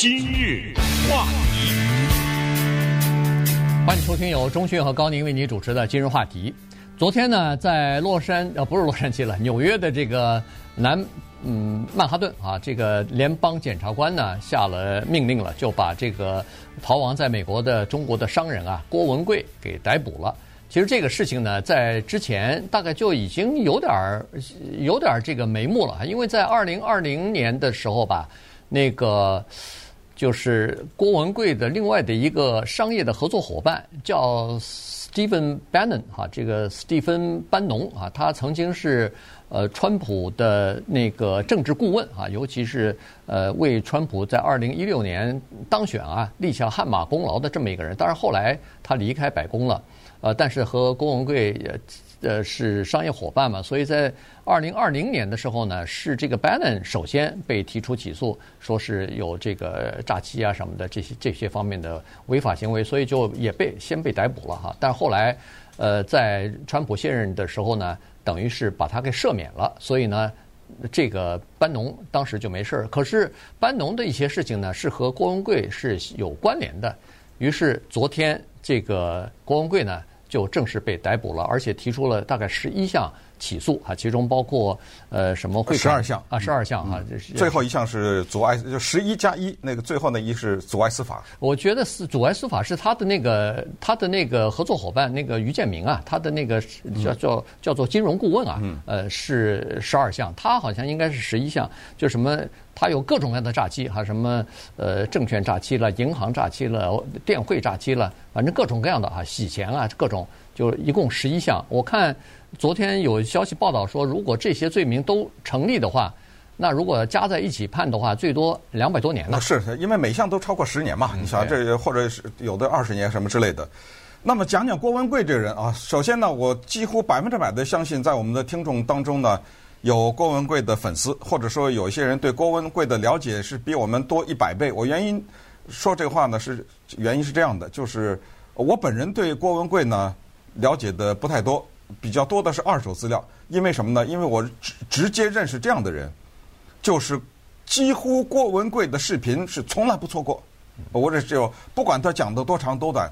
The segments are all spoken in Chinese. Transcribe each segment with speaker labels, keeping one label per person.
Speaker 1: 今日话题，
Speaker 2: 欢迎收听由钟讯和高宁为你主持的《今日话题》。昨天呢，在洛杉呃不是洛杉矶了，纽约的这个南嗯曼哈顿啊，这个联邦检察官呢下了命令了，就把这个逃亡在美国的中国的商人啊郭文贵给逮捕了。其实这个事情呢，在之前大概就已经有点儿有点儿这个眉目了，因为在二零二零年的时候吧，那个。就是郭文贵的另外的一个商业的合作伙伴叫 Stephen Bannon 哈，这个史蒂芬班农啊，他曾经是呃川普的那个政治顾问啊，尤其是呃为川普在二零一六年当选啊立下汗马功劳的这么一个人。当然后来他离开白宫了，呃，但是和郭文贵也。呃，是商业伙伴嘛，所以在二零二零年的时候呢，是这个 Bannon 首先被提出起诉，说是有这个诈欺啊什么的这些这些方面的违法行为，所以就也被先被逮捕了哈。但后来，呃，在川普卸任的时候呢，等于是把他给赦免了，所以呢，这个班农当时就没事儿。可是班农的一些事情呢，是和郭文贵是有关联的，于是昨天这个郭文贵呢。就正式被逮捕了，而且提出了大概十一项起诉啊，其中包括呃什么会
Speaker 3: 十二项。
Speaker 2: 啊，十二项啊，
Speaker 3: 嗯、最后一项是阻碍，就十一加一，那个最后那一是阻碍司法。
Speaker 2: 我觉得是阻碍司法是他的那个他的那个合作伙伴那个于建明啊，他的那个叫叫叫做金融顾问啊，嗯、呃是十二项，他好像应该是十一项，就什么他有各种各样的诈欺，还有什么呃证券诈欺了、银行诈欺了、电汇诈欺了，反正各种各样的啊，洗钱啊，各种就一共十一项，我看。昨天有消息报道说，如果这些罪名都成立的话，那如果加在一起判的话，最多两百多年了。
Speaker 3: 是，因为每项都超过十年嘛。你想这或者是有的二十年什么之类的。那么讲讲郭文贵这个人啊，首先呢，我几乎百分之百的相信，在我们的听众当中呢，有郭文贵的粉丝，或者说有一些人对郭文贵的了解是比我们多一百倍。我原因说这个话呢，是原因是这样的，就是我本人对郭文贵呢了解的不太多。比较多的是二手资料，因为什么呢？因为我直直接认识这样的人，就是几乎郭文贵的视频是从来不错过。我这只有不管他讲的多长多短，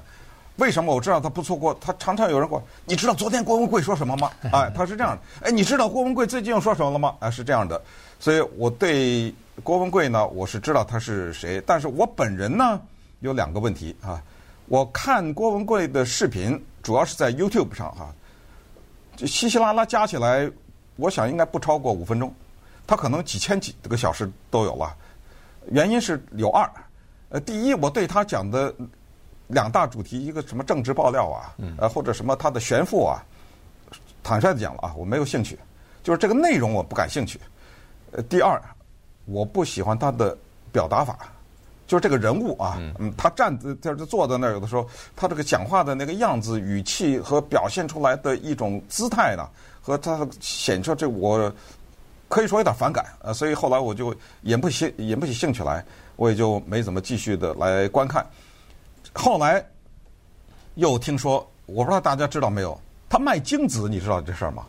Speaker 3: 为什么我知道他不错过？他常常有人问，你知道昨天郭文贵说什么吗？哎，他是这样的。哎，你知道郭文贵最近又说什么了吗？啊，是这样的。所以我对郭文贵呢，我是知道他是谁，但是我本人呢有两个问题啊。我看郭文贵的视频主要是在 YouTube 上哈。就稀稀拉拉加起来，我想应该不超过五分钟，他可能几千几个小时都有了。原因是有二，呃，第一，我对他讲的两大主题，一个什么政治爆料啊，呃，或者什么他的炫富啊，坦率的讲了啊，我没有兴趣，就是这个内容我不感兴趣。呃，第二，我不喜欢他的表达法。就是这个人物啊，嗯，他站在在这坐在那儿，有的时候他这个讲话的那个样子、语气和表现出来的一种姿态呢，和他显出这我可以说有点反感啊，所以后来我就引不起引不起兴趣来，我也就没怎么继续的来观看。后来又听说，我不知道大家知道没有，他卖精子，你知道这事儿吗？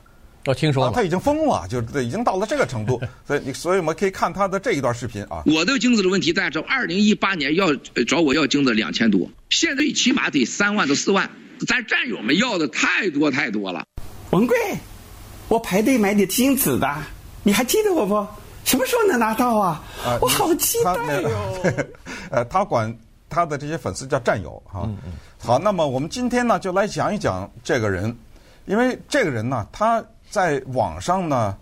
Speaker 2: 我听说了，
Speaker 3: 他已经疯了，就是已经到了这个程度，所以你，所以我们可以看他的这一段视频啊。
Speaker 4: 我的精子的问题，大家知道，二零一八年要找我要精子两千多，现在起码得三万到四万，咱战友们要的太多太多了。
Speaker 5: 文贵，我排队买你精子的，你还记得我不？什么时候能拿到啊？啊我好期待哟、哦。
Speaker 3: 呃，他管他的这些粉丝叫战友哈。嗯嗯。好，那么我们今天呢，就来讲一讲这个人，因为这个人呢，他。在网上呢，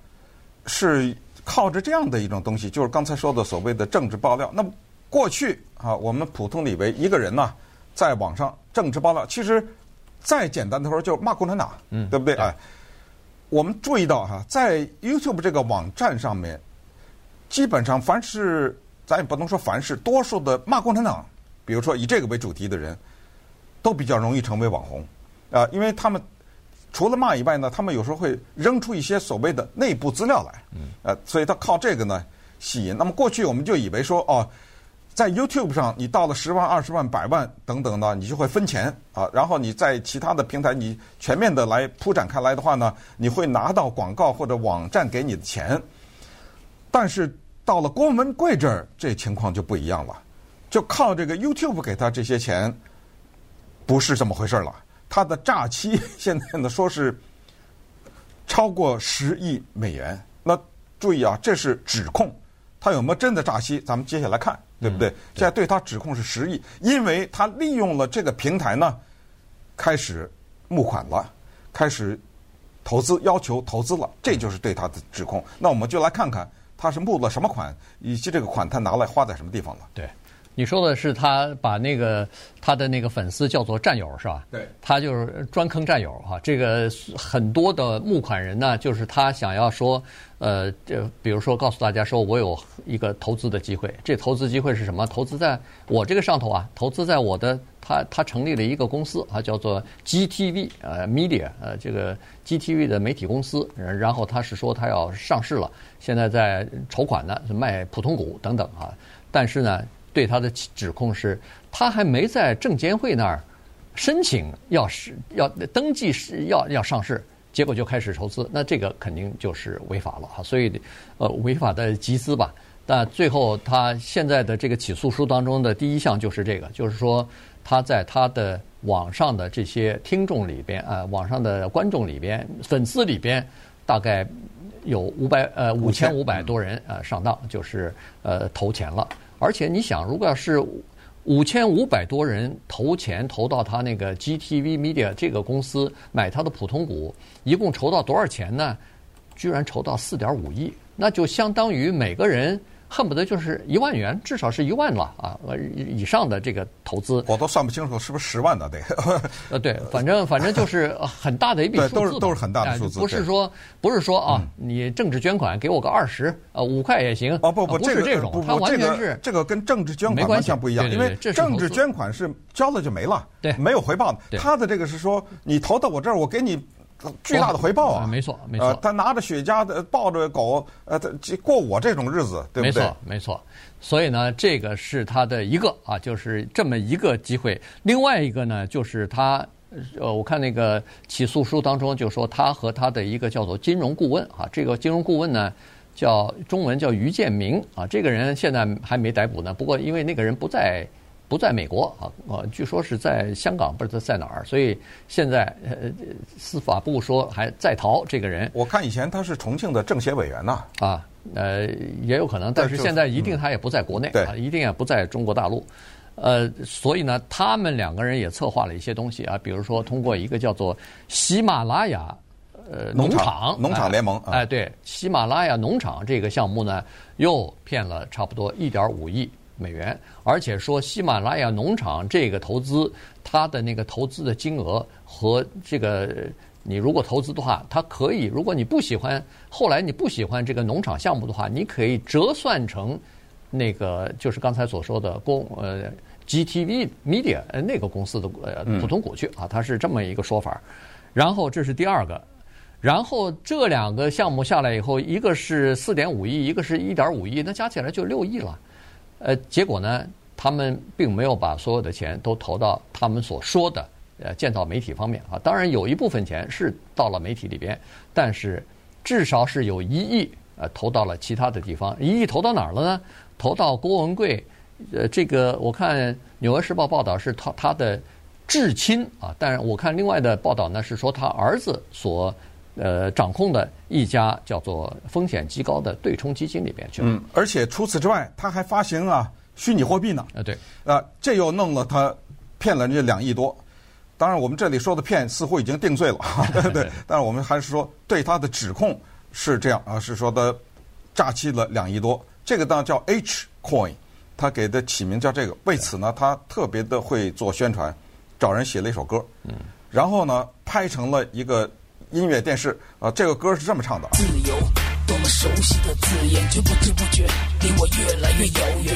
Speaker 3: 是靠着这样的一种东西，就是刚才说的所谓的政治爆料。那么过去啊，我们普通以为一个人呢，在网上政治爆料，其实再简单的说，就是骂共产党，嗯，对不对？哎，我们注意到哈，在 YouTube 这个网站上面，基本上凡是咱也不能说凡是，多数的骂共产党，比如说以这个为主题的人，都比较容易成为网红啊，因为他们。除了骂以外呢，他们有时候会扔出一些所谓的内部资料来，呃，所以他靠这个呢吸引。那么过去我们就以为说，哦，在 YouTube 上你到了十万、二十万、百万等等的，你就会分钱啊。然后你在其他的平台你全面的来铺展开来的话呢，你会拿到广告或者网站给你的钱。但是到了郭文贵这儿，这情况就不一样了。就靠这个 YouTube 给他这些钱，不是这么回事了。他的诈欺 现在呢说是超过十亿美元。那注意啊，这是指控，他有没有真的诈欺？咱们接下来看，对不对？嗯、现在对他指控是十亿，因为他利用了这个平台呢，开始募款了，开始投资，要求投资了，这就是对他的指控。那我们就来看看他是募了什么款，以及这个款他拿来花在什么地方了。
Speaker 2: 对。你说的是他把那个他的那个粉丝叫做战友是吧？
Speaker 3: 对，
Speaker 2: 他就是专坑战友哈。这个很多的募款人呢，就是他想要说，呃，这比如说告诉大家说，我有一个投资的机会。这投资机会是什么？投资在我这个上头啊，投资在我的他他成立了一个公司啊，叫做 GTV 呃 Media 呃这个 GTV 的媒体公司。然后他是说他要上市了，现在在筹款呢，卖普通股等等啊。但是呢。对他的指控是，他还没在证监会那儿申请要是要登记是要要上市，结果就开始筹资，那这个肯定就是违法了哈。所以，呃，违法的集资吧。但最后他现在的这个起诉书当中的第一项就是这个，就是说他在他的网上的这些听众里边啊，网上的观众里边、粉丝里边，大概有五百呃五千五百多人呃上当，就是呃投钱了。而且你想，如果要是五千五百多人投钱投到他那个 GTV Media 这个公司买他的普通股，一共筹到多少钱呢？居然筹到四点五亿，那就相当于每个人。恨不得就是一万元，至少是一万了啊，以上的这个投资，
Speaker 3: 我都算不清楚是不是十万的得。
Speaker 2: 呃，对，反正反正就是很大的一笔数字，
Speaker 3: 都是都是很大的数字，
Speaker 2: 不是说不是说啊，你政治捐款给我个二十呃五块也行。
Speaker 3: 哦不不，
Speaker 2: 不是这种，它完全是
Speaker 3: 这个跟政治捐款完全不一样，因为政治捐款是交了就没了，
Speaker 2: 对，
Speaker 3: 没有回报的。他的这个是说你投到我这儿，我给你。巨大的回报啊！
Speaker 2: 没错，没错。
Speaker 3: 呃，他拿着雪茄的，抱着狗，呃，他过我这种日子，对不对？
Speaker 2: 没错，没错。所以呢，这个是他的一个啊，就是这么一个机会。另外一个呢，就是他，呃，我看那个起诉书当中就说，他和他的一个叫做金融顾问啊，这个金融顾问呢，叫中文叫于建明啊，这个人现在还没逮捕呢。不过因为那个人不在。不在美国啊，呃，据说是在香港，不知道在哪儿，所以现在呃，司法部说还在逃这个人。
Speaker 3: 我看以前他是重庆的政协委员呐。
Speaker 2: 啊，呃，也有可能，但是现在一定他也不在国内啊，一定也不在中国大陆。呃，所以呢，他们两个人也策划了一些东西啊，比如说通过一个叫做喜马拉雅呃农场
Speaker 3: 农场联盟，
Speaker 2: 哎，对，喜马拉雅农场这个项目呢，又骗了差不多一点五亿。美元，而且说喜马拉雅农场这个投资，它的那个投资的金额和这个你如果投资的话，它可以，如果你不喜欢，后来你不喜欢这个农场项目的话，你可以折算成那个就是刚才所说的公呃 GTV Media 呃那个公司的呃普通股去啊，它是这么一个说法。然后这是第二个，然后这两个项目下来以后，一个是四点五亿，一个是一点五亿，那加起来就六亿了。呃，结果呢，他们并没有把所有的钱都投到他们所说的呃建造媒体方面啊。当然，有一部分钱是到了媒体里边，但是至少是有一亿呃投到了其他的地方。一亿投到哪儿了呢？投到郭文贵，呃，这个我看《纽约时报》报道是他他的至亲啊，但是我看另外的报道呢是说他儿子所呃掌控的一家叫做风险极高的对冲基金里边去了。
Speaker 3: 嗯，而且除此之外，他还发行啊虚拟货币呢。
Speaker 2: 啊，对。
Speaker 3: 啊，这又弄了他骗了人家两亿多。当然，我们这里说的骗似乎已经定罪了，对。但是我们还是说对他的指控是这样啊，是说的诈欺了两亿多。这个呢叫 H Coin，他给的起名叫这个。为此呢，他特别的会做宣传，找人写了一首歌，嗯，然后呢拍成了一个。音乐电视啊，这个歌是这么唱的。自由，多么熟悉的字眼，却不知不觉离我越来越遥远。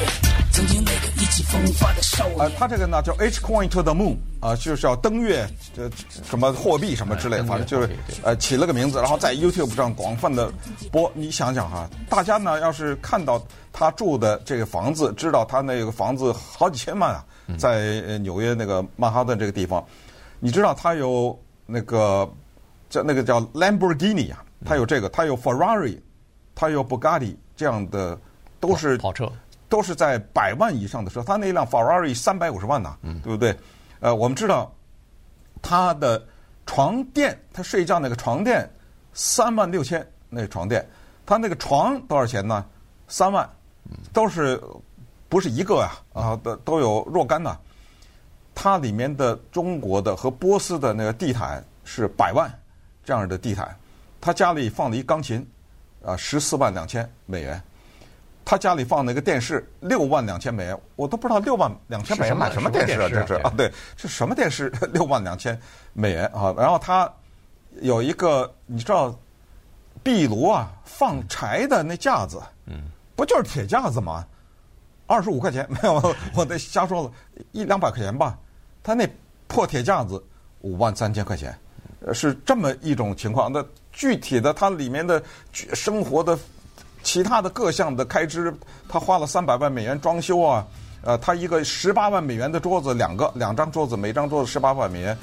Speaker 3: 曾经那个意气风发的少年。啊，他这个呢叫 H Coin to the Moon 啊，就是要登月，这什么货币什么之类的，反正就是呃起了个名字，然后在 YouTube 上广泛的播。你想想哈，大家呢要是看到他住的这个房子，知道他那个房子好几千万啊，在纽约那个曼哈顿这个地方，你知道他有那个。叫那个叫 Lamborghini 啊，它有这个，它有 Ferrari，它有 Bugatti 这样的，都是
Speaker 2: 跑车，
Speaker 3: 都是在百万以上的车。它那辆 Ferrari 三百五十万呢，对不对？呃，我们知道它的床垫，他睡觉那个床垫三万六千，那个床垫，他那个床多少钱呢？三万，都是不是一个呀？啊，都都有若干呢。它里面的中国的和波斯的那个地毯是百万这样的地毯，他家里放了一钢琴，啊，十四万两千美元。他家里放那个电视六万两千美元，我都不知道六万两千美元买什么电视啊？这是啊，对，这什么电视？六万两千美元啊！然后他有一个你知道壁炉啊，放柴的那架子，嗯，不就是铁架子吗？二十五块钱 没有，我得瞎说了，一两百块钱吧。他那破铁架子五万三千块钱，是这么一种情况。那具体的，它里面的生活的其他的各项的开支，他花了三百万美元装修啊。呃，他一个十八万美元的桌子，两个两张桌子，每张桌子十八万美元，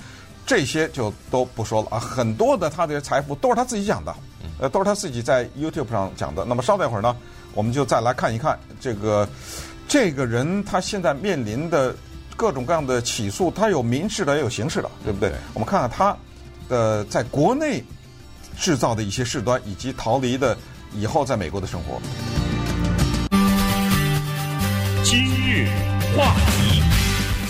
Speaker 3: 这些就都不说了啊。很多的他的财富都是他自己讲的，呃，都是他自己在 YouTube 上讲的。那么稍等一会儿呢，我们就再来看一看这个。这个人他现在面临的各种各样的起诉，他有民事的也有刑事的，对不对？对，我们看看他呃在国内制造的一些事端，以及逃离的以后在美国的生活。
Speaker 1: 今日话题，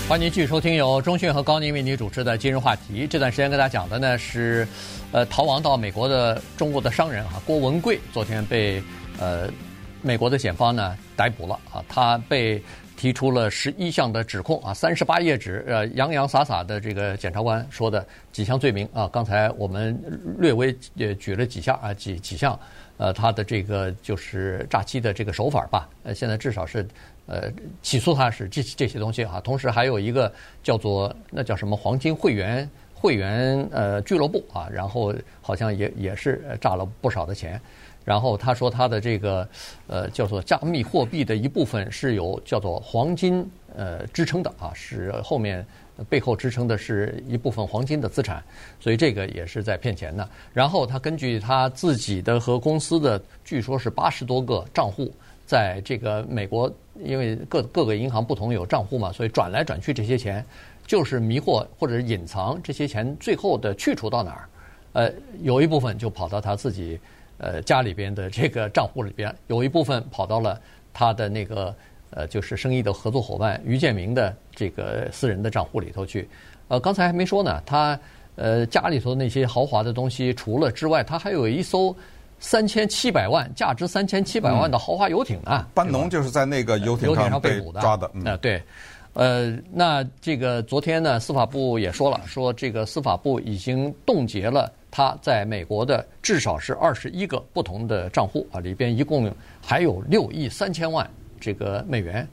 Speaker 2: 欢迎继续收听由中讯和高宁为您主持的《今日话题》。这段时间跟大家讲的呢是，呃，逃亡到美国的中国的商人啊，郭文贵昨天被呃。美国的检方呢逮捕了啊，他被提出了十一项的指控啊，三十八页纸，呃，洋洋洒洒的这个检察官说的几项罪名啊，刚才我们略微也举了几项啊，几几项，呃，他的这个就是诈欺的这个手法吧，呃，现在至少是呃起诉他是这这些东西啊，同时还有一个叫做那叫什么黄金会员会员呃俱乐部啊，然后好像也也是诈了不少的钱。然后他说他的这个呃叫做加密货币的一部分是有叫做黄金呃支撑的啊，是后面背后支撑的是一部分黄金的资产，所以这个也是在骗钱的。然后他根据他自己的和公司的据说是八十多个账户，在这个美国，因为各各个银行不同有账户嘛，所以转来转去这些钱就是迷惑或者隐藏这些钱最后的去处到哪儿？呃，有一部分就跑到他自己。呃，家里边的这个账户里边有一部分跑到了他的那个呃，就是生意的合作伙伴于建明的这个私人的账户里头去。呃，刚才还没说呢，他呃家里头那些豪华的东西除了之外，他还有一艘三千七百万价值三千七百万的豪华游艇啊。
Speaker 3: 班农就是在那个游艇上被捕的抓的。
Speaker 2: 呃，对。呃，那这个昨天呢，司法部也说了，说这个司法部已经冻结了。他在美国的至少是二十一个不同的账户啊，里边一共还有六亿三千万这个美元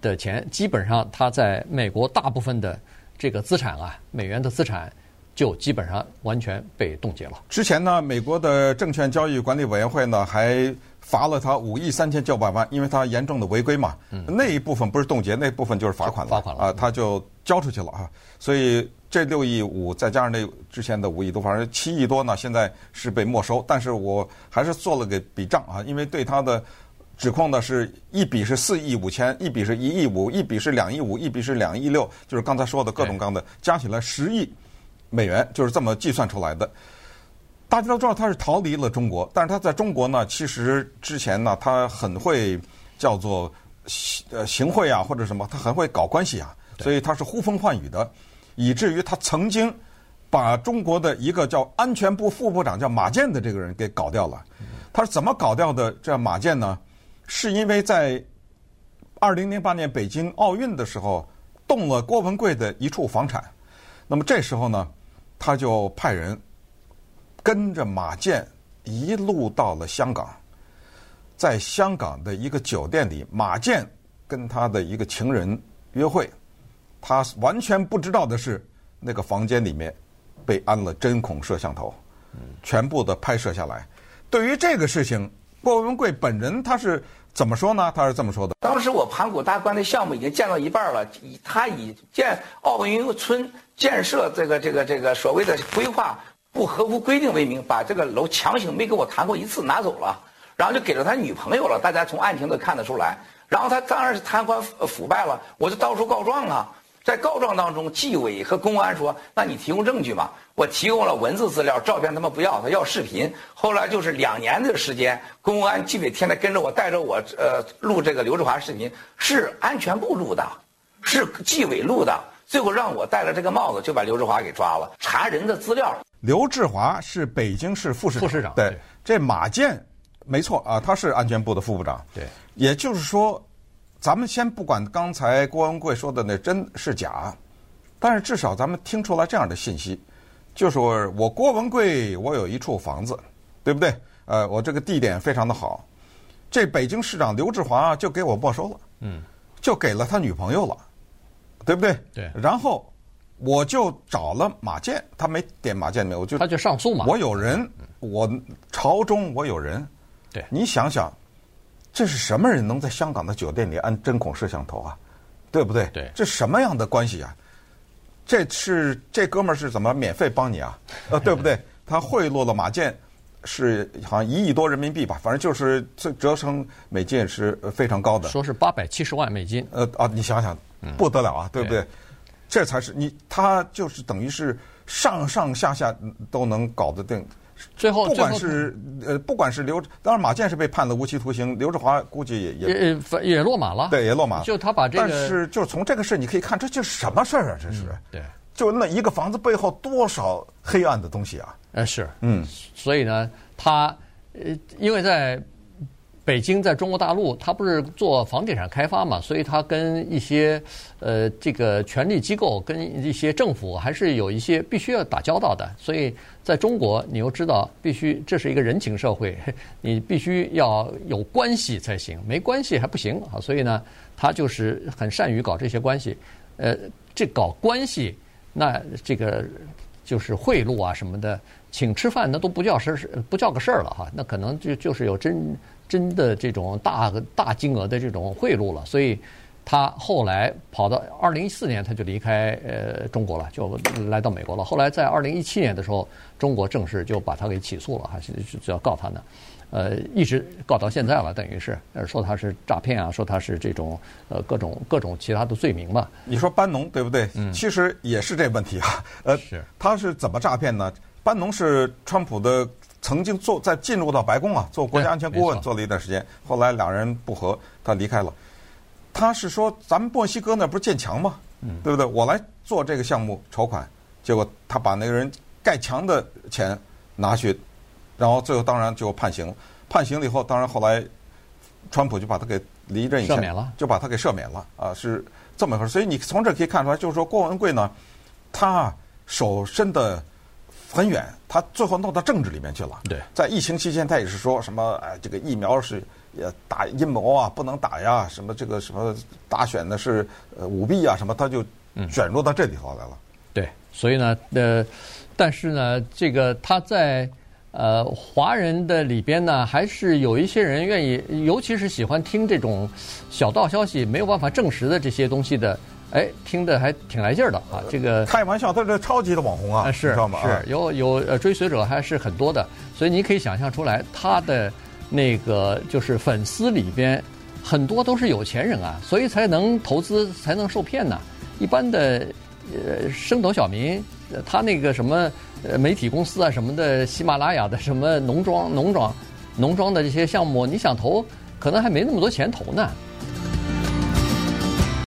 Speaker 2: 的钱，基本上他在美国大部分的这个资产啊，美元的资产就基本上完全被冻结了。
Speaker 3: 之前呢，美国的证券交易管理委员会呢还罚了他五亿三千九百万，因为他严重的违规嘛。嗯。那一部分不是冻结，那一部分就是罚款了。
Speaker 2: 罚款了
Speaker 3: 啊，他就交出去了啊，所以。这六亿五再加上那之前的五亿多，反正七亿多呢，现在是被没收。但是我还是做了个笔账啊，因为对他的指控呢，是一笔是四亿五千，一笔是一亿五，一笔是两亿五，一笔是两亿六，就是刚才说的各种各样的，加起来十亿美元，就是这么计算出来的。大家都知道他是逃离了中国，但是他在中国呢，其实之前呢，他很会叫做呃行贿啊或者什么，他很会搞关系啊，所以他是呼风唤雨的。以至于他曾经把中国的一个叫安全部副部长叫马建的这个人给搞掉了。他是怎么搞掉的？这马建呢？是因为在二零零八年北京奥运的时候动了郭文贵的一处房产。那么这时候呢，他就派人跟着马建一路到了香港，在香港的一个酒店里，马建跟他的一个情人约会。他完全不知道的是，那个房间里面被安了针孔摄像头，全部的拍摄下来。对于这个事情，郭文贵本人他是怎么说呢？他是这么说的：
Speaker 6: 当时我盘古大观的项目已经建到一半了，以他以建奥运村建设这个这个这个所谓的规划不合乎规定为名，把这个楼强行没给我谈过一次拿走了，然后就给了他女朋友了。大家从案情都看得出来。然后他当然是贪官腐败了，我就到处告状啊。在告状当中，纪委和公安说：“那你提供证据嘛？”我提供了文字资料，照片他们不要，他要视频。后来就是两年的时间，公安纪委天天跟着我，带着我，呃，录这个刘志华视频，是安全部录的，是纪委录的。最后让我戴了这个帽子，就把刘志华给抓了，查人的资料。
Speaker 3: 刘志华是北京市副市长。
Speaker 2: 副市长
Speaker 3: 对，这马建，没错啊，他是安全部的副部长。
Speaker 2: 对，
Speaker 3: 也就是说。咱们先不管刚才郭文贵说的那真是假，但是至少咱们听出来这样的信息，就是我郭文贵我有一处房子，对不对？呃，我这个地点非常的好，这北京市长刘志华就给我没收了，嗯，就给了他女朋友了，对不对？
Speaker 2: 对。
Speaker 3: 然后我就找了马建，他没点马建没有，我就
Speaker 2: 他就上诉嘛。
Speaker 3: 我有人，我朝中我有人，
Speaker 2: 对，
Speaker 3: 你想想。这是什么人能在香港的酒店里安针孔摄像头啊？对不对？
Speaker 2: 对，
Speaker 3: 这什么样的关系啊？这是这哥们儿是怎么免费帮你啊？呃，对不对？他贿赂了马建，是好像一亿多人民币吧？反正就是这折成美金是非常高的。
Speaker 2: 说是八百七十万美金。
Speaker 3: 呃啊，你想想，不得了啊，对不对？
Speaker 2: 对
Speaker 3: 这才是你他就是等于是上上下下都能搞得定。
Speaker 2: 最后，
Speaker 3: 不管是呃，不管是刘，当然马建是被判了无期徒刑，刘志华估计也
Speaker 2: 也也也落马了，
Speaker 3: 对，也落马。
Speaker 2: 就他把这个，
Speaker 3: 但是就是从这个事你可以看，这就是什么事儿啊？这是，
Speaker 2: 嗯、对，
Speaker 3: 就那一个房子背后多少黑暗的东西啊？
Speaker 2: 呃，是，
Speaker 3: 嗯，
Speaker 2: 所以呢，他呃，因为在。北京在中国大陆，他不是做房地产开发嘛，所以他跟一些呃这个权力机构、跟一些政府还是有一些必须要打交道的。所以在中国，你又知道必须这是一个人情社会，你必须要有关系才行，没关系还不行啊。所以呢，他就是很善于搞这些关系。呃，这搞关系，那这个就是贿赂啊什么的，请吃饭那都不叫事儿，不叫个事儿了哈。那可能就就是有真。真的这种大大金额的这种贿赂了，所以他后来跑到二零一四年他就离开呃中国了，就来到美国了。后来在二零一七年的时候，中国正式就把他给起诉了，还是就要告他呢，呃，一直告到现在了，等于是说他是诈骗啊，说他是这种呃各种各种其他的罪名吧。
Speaker 3: 你说班农对不对？嗯，其实也是这问题啊。呃，
Speaker 2: 是
Speaker 3: 他是怎么诈骗呢？班农是川普的。曾经做在进入到白宫啊，做国家安全顾问做了一段时间，后来两人不和，他离开了。他是说咱们墨西哥那不是建墙吗？嗯，对不对？我来做这个项目筹款，结果他把那个人盖墙的钱拿去，然后最后当然就判刑。判刑了以后，当然后来川普就把他给离任以前
Speaker 2: 赦免了，
Speaker 3: 就把他给赦免了啊，是这么回事。所以你从这可以看出来，就是说郭文贵呢，他手伸的。很远，他最后弄到政治里面去了。
Speaker 2: 对，
Speaker 3: 在疫情期间，他也是说什么哎，这个疫苗是呃打阴谋啊，不能打呀，什么这个什么大选呢是呃舞弊啊，什么他就卷入到这里头来了。
Speaker 2: 对，所以呢，呃，但是呢，这个他在呃华人的里边呢，还是有一些人愿意，尤其是喜欢听这种小道消息，没有办法证实的这些东西的。哎，听得还挺来劲儿的啊！这个
Speaker 3: 开玩笑，他是超级的网红啊，
Speaker 2: 是
Speaker 3: 知道吗？
Speaker 2: 是有有呃追随者还是很多的，所以你可以想象出来，他的那个就是粉丝里边很多都是有钱人啊，所以才能投资，才能受骗呢。一般的呃升斗小民，他那个什么呃媒体公司啊什么的，喜马拉雅的什么农庄农庄农庄的这些项目，你想投，可能还没那么多钱投呢。